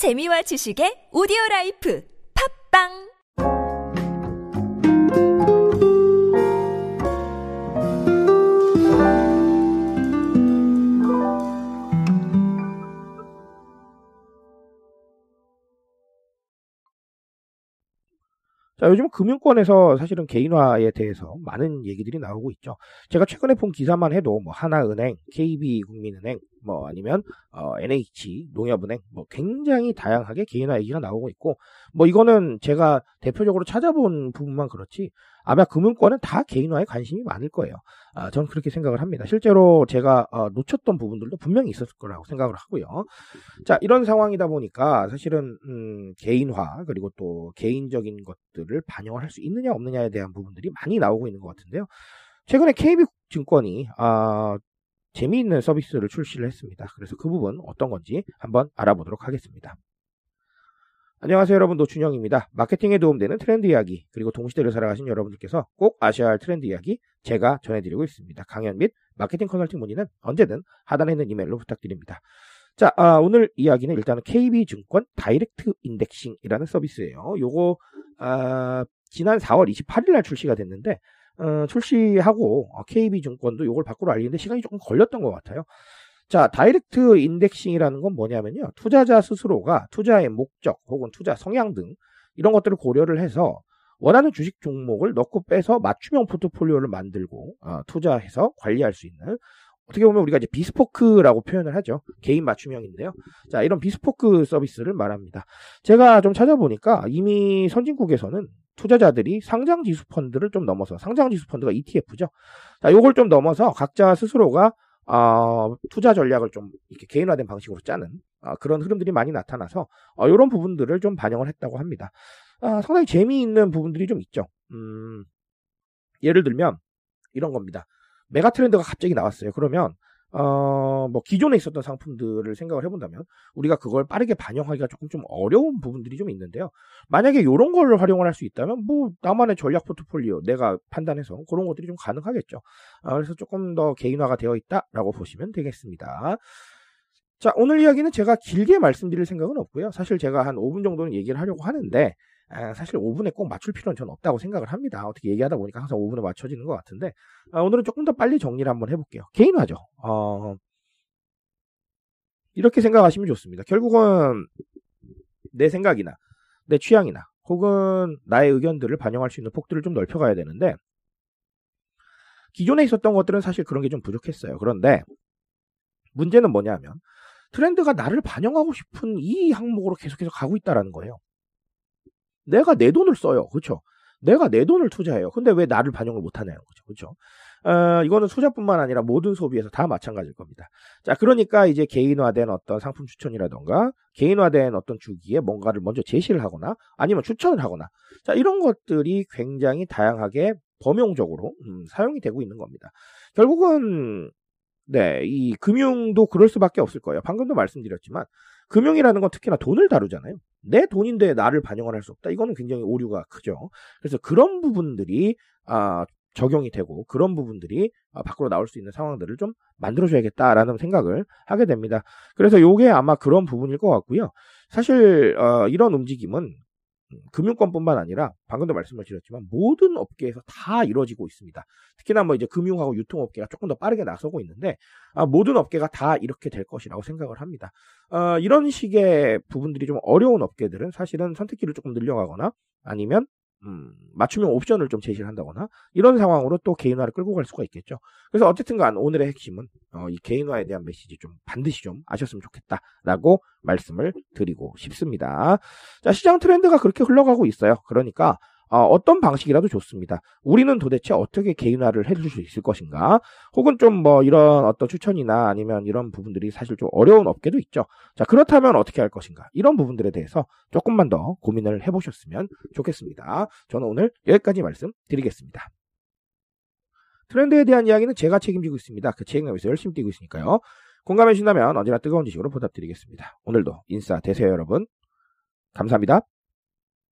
재미와 지식의 오디오 라이프 팟빵 자, 요즘 금융권에서 사실은 개인화에 대해서 많은 얘기들이 나오고 있죠. 제가 최근에 본 기사만 해도 뭐 하나은행, KB국민은행, 뭐 아니면 어, NH, 농협은행, 뭐 굉장히 다양하게 개인화 얘기가 나오고 있고, 뭐 이거는 제가 대표적으로 찾아본 부분만 그렇지 아마 금융권은 다 개인화에 관심이 많을 거예요. 아, 저는 그렇게 생각을 합니다. 실제로 제가 어, 놓쳤던 부분들도 분명히 있었을 거라고 생각을 하고요. 자, 이런 상황이다 보니까 사실은 음, 개인화 그리고 또 개인적인 것들을 반영을 할 수 있느냐 없느냐에 대한 부분들이 많이 나오고 있는 것 같은데요. 최근에 KB증권이 아, 재미있는 서비스를 출시를 했습니다. 그래서 그 부분 어떤 건지 한번 알아보도록 하겠습니다. 안녕하세요 여러분 노준영입니다. 마케팅에 도움되는 트렌드 이야기 그리고 동시대를 살아가시는 여러분들께서 꼭 아셔야 할 트렌드 이야기 제가 전해드리고 있습니다. 강연 및 마케팅 컨설팅 문의는 언제든 하단에 있는 이메일로 부탁드립니다. 자 아, 오늘 이야기는 일단은 KB증권 direct indexing이라는 서비스예요. 요거 아, 지난 4월 28일 날 출시가 됐는데 어, 출시하고 KB증권도 요걸 밖으로 알리는데 시간이 조금 걸렸던 것 같아요. 자, direct indexing이라는 건 뭐냐면요. 투자자 스스로가 투자의 목적 혹은 투자 성향 등 이런 것들을 고려를 해서 원하는 주식 종목을 넣고 빼서 맞춤형 포트폴리오를 만들고 어, 투자해서 관리할 수 있는 어떻게 보면 우리가 이제 bespoke라고 표현을 하죠. 개인 맞춤형인데요. 자, 이런 비스포크 서비스를 말합니다. 제가 좀 찾아보니까 이미 선진국에서는 투자자들이 상장 지수 펀드를 좀 넘어서 상장 지수 펀드가 ETF죠. 자, 요걸 좀 넘어서 각자 스스로가 어, 투자 전략을 좀 이렇게 개인화된 방식으로 짜는 어, 그런 흐름들이 많이 나타나서 어, 이런 부분들을 좀 반영을 했다고 합니다. 아, 상당히 재미있는 부분들이 좀 있죠. 음, 예를 들면 이런 겁니다. 메가 트렌드가 갑자기 나왔어요. 그러면 어, 뭐, 기존에 있었던 상품들을 생각을 해본다면, 우리가 그걸 빠르게 반영하기가 조금 좀 어려운 부분들이 좀 있는데요. 만약에 이런 걸 활용을 할 수 있다면, 뭐, 나만의 전략 포트폴리오, 내가 판단해서 그런 것들이 좀 가능하겠죠. 어, 그래서 조금 더 개인화가 되어 있다라고 보시면 되겠습니다. 자, 오늘 이야기는 제가 길게 말씀드릴 생각은 없고요. 사실 제가 한 5분 정도는 얘기를 하려고 하는데, 아, 사실 5분에 꼭 맞출 필요는 저는 없다고 생각을 합니다. 어떻게 얘기하다 보니까 항상 5분에 맞춰지는 것 같은데 아, 오늘은 조금 더 빨리 정리를 한번 해볼게요. 개인화죠. 어, 이렇게 생각하시면 좋습니다. 결국은 내 생각이나 내 취향이나 혹은 나의 의견들을 반영할 수 있는 폭들을 좀 넓혀가야 되는데 기존에 있었던 것들은 사실 그런 게 좀 부족했어요. 그런데 문제는 뭐냐면 트렌드가 나를 반영하고 싶은 이 항목으로 계속해서 가고 있다라는 거예요. 내가 내 돈을 써요. 그렇죠? 내가 내 돈을 투자해요. 근데 왜 나를 반영을 못 하냐는 거죠. 그렇죠? 어, 이거는 투자뿐만 아니라 모든 소비에서 다 마찬가지일 겁니다. 자, 그러니까 이제 개인화된 어떤 상품 추천이라던가 개인화된 어떤 주기에 뭔가를 먼저 제시를 하거나 아니면 추천을 하거나 자, 이런 것들이 굉장히 다양하게 범용적으로 음, 사용이 되고 있는 겁니다. 결국은 네, 이 금융도 그럴 수밖에 없을 거예요. 방금도 말씀드렸지만 금융이라는 건 특히나 돈을 다루잖아요. 내 돈인데 나를 반영을 할 수 없다. 이거는 굉장히 오류가 크죠. 그래서 그런 부분들이 아, 적용이 되고 그런 부분들이 아, 밖으로 나올 수 있는 상황들을 좀 만들어줘야겠다라는 생각을 하게 됩니다. 그래서 요게 아마 그런 부분일 것 같고요. 사실 어, 이런 움직임은 금융권뿐만 아니라 방금도 말씀을 드렸지만 모든 업계에서 다 이루어지고 있습니다. 특히나 뭐 이제 금융하고 유통업계가 조금 더 빠르게 나서고 있는데 아, 모든 업계가 다 이렇게 될 것이라고 생각을 합니다. 어, 이런 식의 부분들이 좀 어려운 업계들은 사실은 선택기를 조금 늘려가거나 아니면 음, 맞춤형 옵션을 좀 제시를 한다거나 이런 상황으로 또 개인화를 끌고 갈 수가 있겠죠. 그래서 어쨌든간 오늘의 핵심은 어, 이 개인화에 대한 메시지 좀 반드시 좀 아셨으면 좋겠다라고 말씀을 드리고 싶습니다. 자 시장 트렌드가 그렇게 흘러가고 있어요. 그러니까 어, 떤 방식이라도 좋습니다. 우리는 도대체 어떻게 개인화를 해줄 수 있을 것인가? 혹은 좀 뭐 이런 어떤 추천이나 아니면 이런 부분들이 사실 좀 어려운 업계도 있죠. 자, 그렇다면 어떻게 할 것인가? 이런 부분들에 대해서 조금만 더 고민을 해보셨으면 좋겠습니다. 저는 오늘 여기까지 말씀드리겠습니다. 트렌드에 대한 이야기는 제가 책임지고 있습니다. 그 책임감에서 열심히 뛰고 있으니까요. 공감해 주신다면 언제나 뜨거운 지식으로 보답드리겠습니다. 오늘도 인싸 되세요, 여러분. 감사합니다.